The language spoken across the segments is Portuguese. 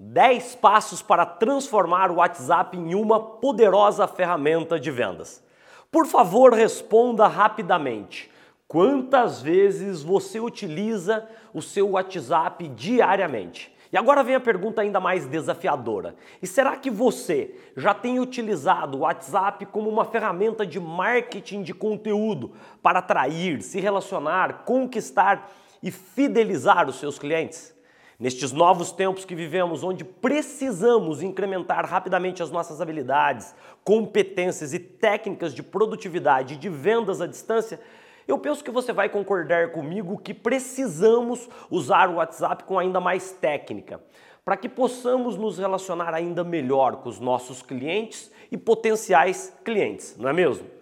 10 passos para transformar o WhatsApp em uma poderosa ferramenta de vendas. Por favor, responda rapidamente. Quantas vezes você utiliza o seu WhatsApp diariamente? E agora vem a pergunta ainda mais desafiadora. E será que você já tem utilizado o WhatsApp como uma ferramenta de marketing de conteúdo para atrair, se relacionar, conquistar e fidelizar os seus clientes? Nestes novos tempos que vivemos, onde precisamos incrementar rapidamente as nossas habilidades, competências e técnicas de produtividade e de vendas à distância, eu penso que você vai concordar comigo que precisamos usar o WhatsApp com ainda mais técnica, para que possamos nos relacionar ainda melhor com os nossos clientes e potenciais clientes, não é mesmo?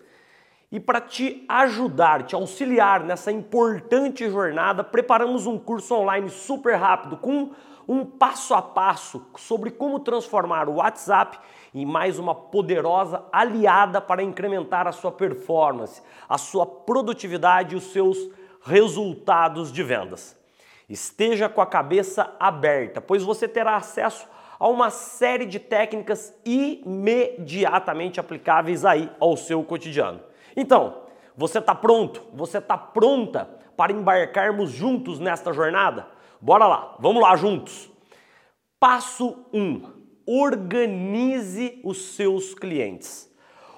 E para te ajudar, te auxiliar nessa importante jornada, preparamos um curso online super rápido com um passo a passo sobre como transformar o WhatsApp em mais uma poderosa aliada para incrementar a sua performance, a sua produtividade e os seus resultados de vendas. Esteja com a cabeça aberta, pois você terá acesso a uma série de técnicas imediatamente aplicáveis aí ao seu cotidiano. Então, você está pronto? Você está pronta para embarcarmos juntos nesta jornada? Bora lá, vamos lá juntos. Passo 1. Um, organize os seus clientes.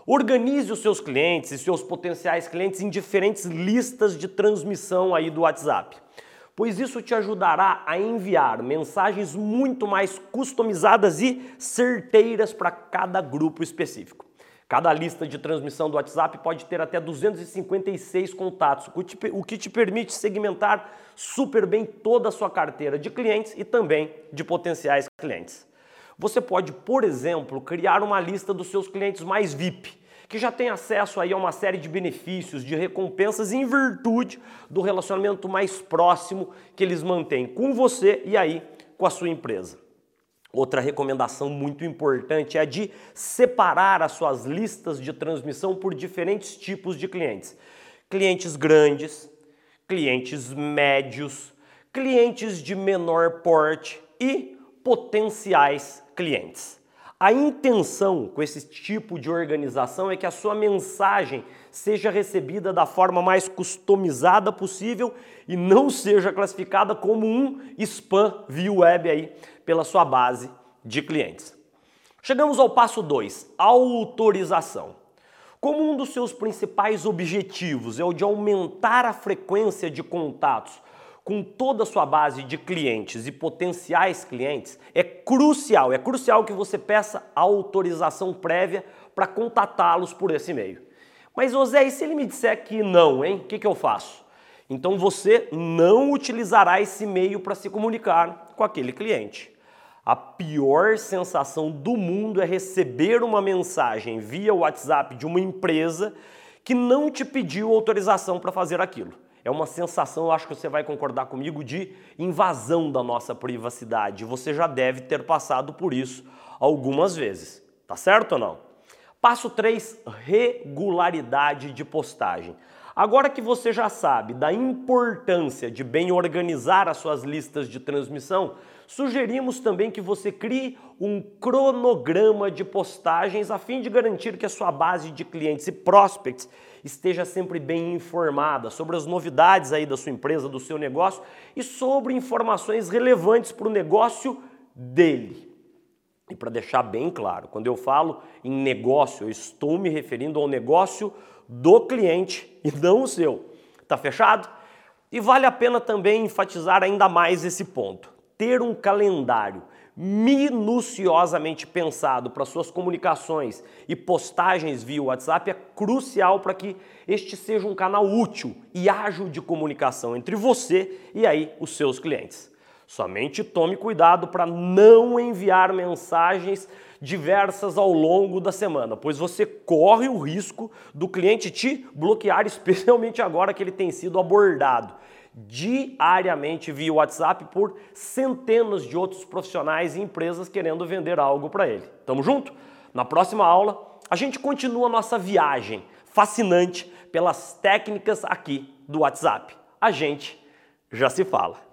Organize os seus clientes e seus potenciais clientes em diferentes listas de transmissão aí do WhatsApp, pois isso te ajudará a enviar mensagens muito mais customizadas e certeiras para cada grupo específico. Cada lista de transmissão do WhatsApp pode ter até 256 contatos, o que te permite segmentar super bem toda a sua carteira de clientes e também de potenciais clientes. Você pode, por exemplo, criar uma lista dos seus clientes mais VIP, que já tem acesso aí a uma série de benefícios, de recompensas em virtude do relacionamento mais próximo que eles mantêm com você e aí com a sua empresa. Outra recomendação muito importante é a de separar as suas listas de transmissão por diferentes tipos de clientes. Clientes grandes, clientes médios, clientes de menor porte e potenciais clientes. A intenção com esse tipo de organização é que a sua mensagem seja recebida da forma mais customizada possível e não seja classificada como um spam via web aí pela sua base de clientes. Chegamos ao passo 2, autorização. Como um dos seus principais objetivos é o de aumentar a frequência de contatos com toda a sua base de clientes e potenciais clientes, é crucial, é crucial que você peça autorização prévia para contatá-los por esse meio. Mas, José, e se ele me disser que não, hein? O que, que eu faço? Então você não utilizará esse meio para se comunicar com aquele cliente. A pior sensação do mundo é receber uma mensagem via WhatsApp de uma empresa que não te pediu autorização para fazer aquilo. É uma sensação, eu acho que você vai concordar comigo, de invasão da nossa privacidade. Você já deve ter passado por isso algumas vezes. Tá certo ou não? Passo 3, regularidade de postagem. Agora que você já sabe da importância de bem organizar as suas listas de transmissão, sugerimos também que você crie um cronograma de postagens a fim de garantir que a sua base de clientes e prospects esteja sempre bem informada sobre as novidades aí da sua empresa, do seu negócio e sobre informações relevantes para o negócio dele. E para deixar bem claro, quando eu falo em negócio, eu estou me referindo ao negócio do cliente e não o seu. Tá fechado? E vale a pena também enfatizar ainda mais esse ponto. Ter um calendário minuciosamente pensado para suas comunicações e postagens via WhatsApp é crucial para que este seja um canal útil e ágil de comunicação entre você e aí os seus clientes. Somente tome cuidado para não enviar mensagens diversas ao longo da semana, pois você corre o risco do cliente te bloquear, especialmente agora que ele tem sido abordado diariamente via WhatsApp por centenas de outros profissionais e empresas querendo vender algo para ele. Tamo junto? Na próxima aula, a gente continua nossa viagem fascinante pelas técnicas aqui do WhatsApp. A gente já se fala.